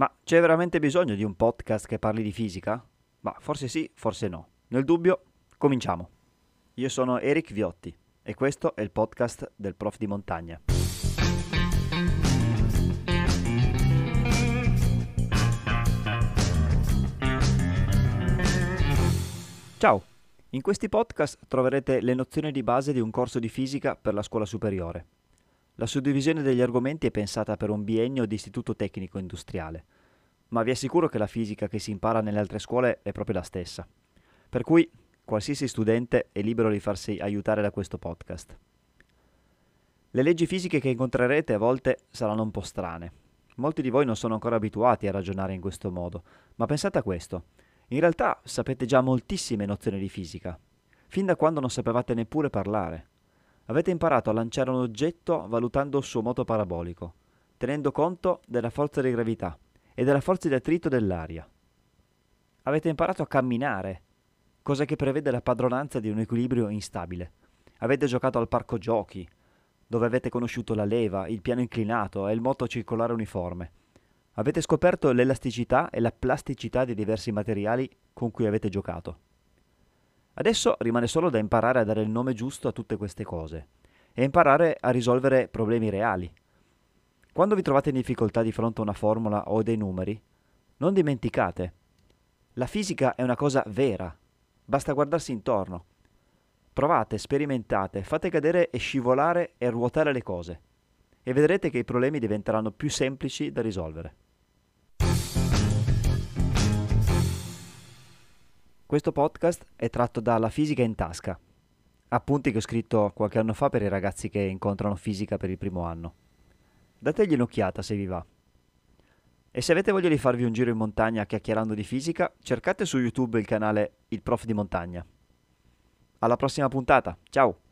Ma c'è veramente bisogno di un podcast che parli di fisica? Ma forse sì, forse no. Nel dubbio, cominciamo. Io sono Eric Viotti e questo è il podcast del prof di montagna. Ciao! In questi podcast troverete le nozioni di base di un corso di fisica per la scuola superiore. La suddivisione degli argomenti è pensata per un biennio di istituto tecnico industriale, ma vi assicuro che la fisica che si impara nelle altre scuole è proprio la stessa. Per cui qualsiasi studente è libero di farsi aiutare da questo podcast. Le leggi fisiche che incontrerete a volte saranno un po' strane. Molti di voi non sono ancora abituati a ragionare in questo modo, ma pensate a questo. In realtà sapete già moltissime nozioni di fisica, fin da quando non sapevate neppure parlare. Avete imparato a lanciare un oggetto valutando il suo moto parabolico, tenendo conto della forza di gravità e della forza di attrito dell'aria. Avete imparato a camminare, cosa che prevede la padronanza di un equilibrio instabile. Avete giocato al parco giochi, dove avete conosciuto la leva, il piano inclinato e il moto circolare uniforme. Avete scoperto l'elasticità e la plasticità dei diversi materiali con cui avete giocato. Adesso rimane solo da imparare a dare il nome giusto a tutte queste cose e imparare a risolvere problemi reali. Quando vi trovate in difficoltà di fronte a una formula o dei numeri, non dimenticate, la fisica è una cosa vera, basta guardarsi intorno. Provate, sperimentate, fate cadere e scivolare e ruotare le cose e vedrete che i problemi diventeranno più semplici da risolvere. Questo podcast è tratto dalla Fisica in tasca, appunti che ho scritto qualche anno fa per i ragazzi che incontrano fisica per il primo anno. Dategli un'occhiata se vi va. E se avete voglia di farvi un giro in montagna chiacchierando di fisica, cercate su YouTube il canale Il Prof di Montagna. Alla prossima puntata, ciao!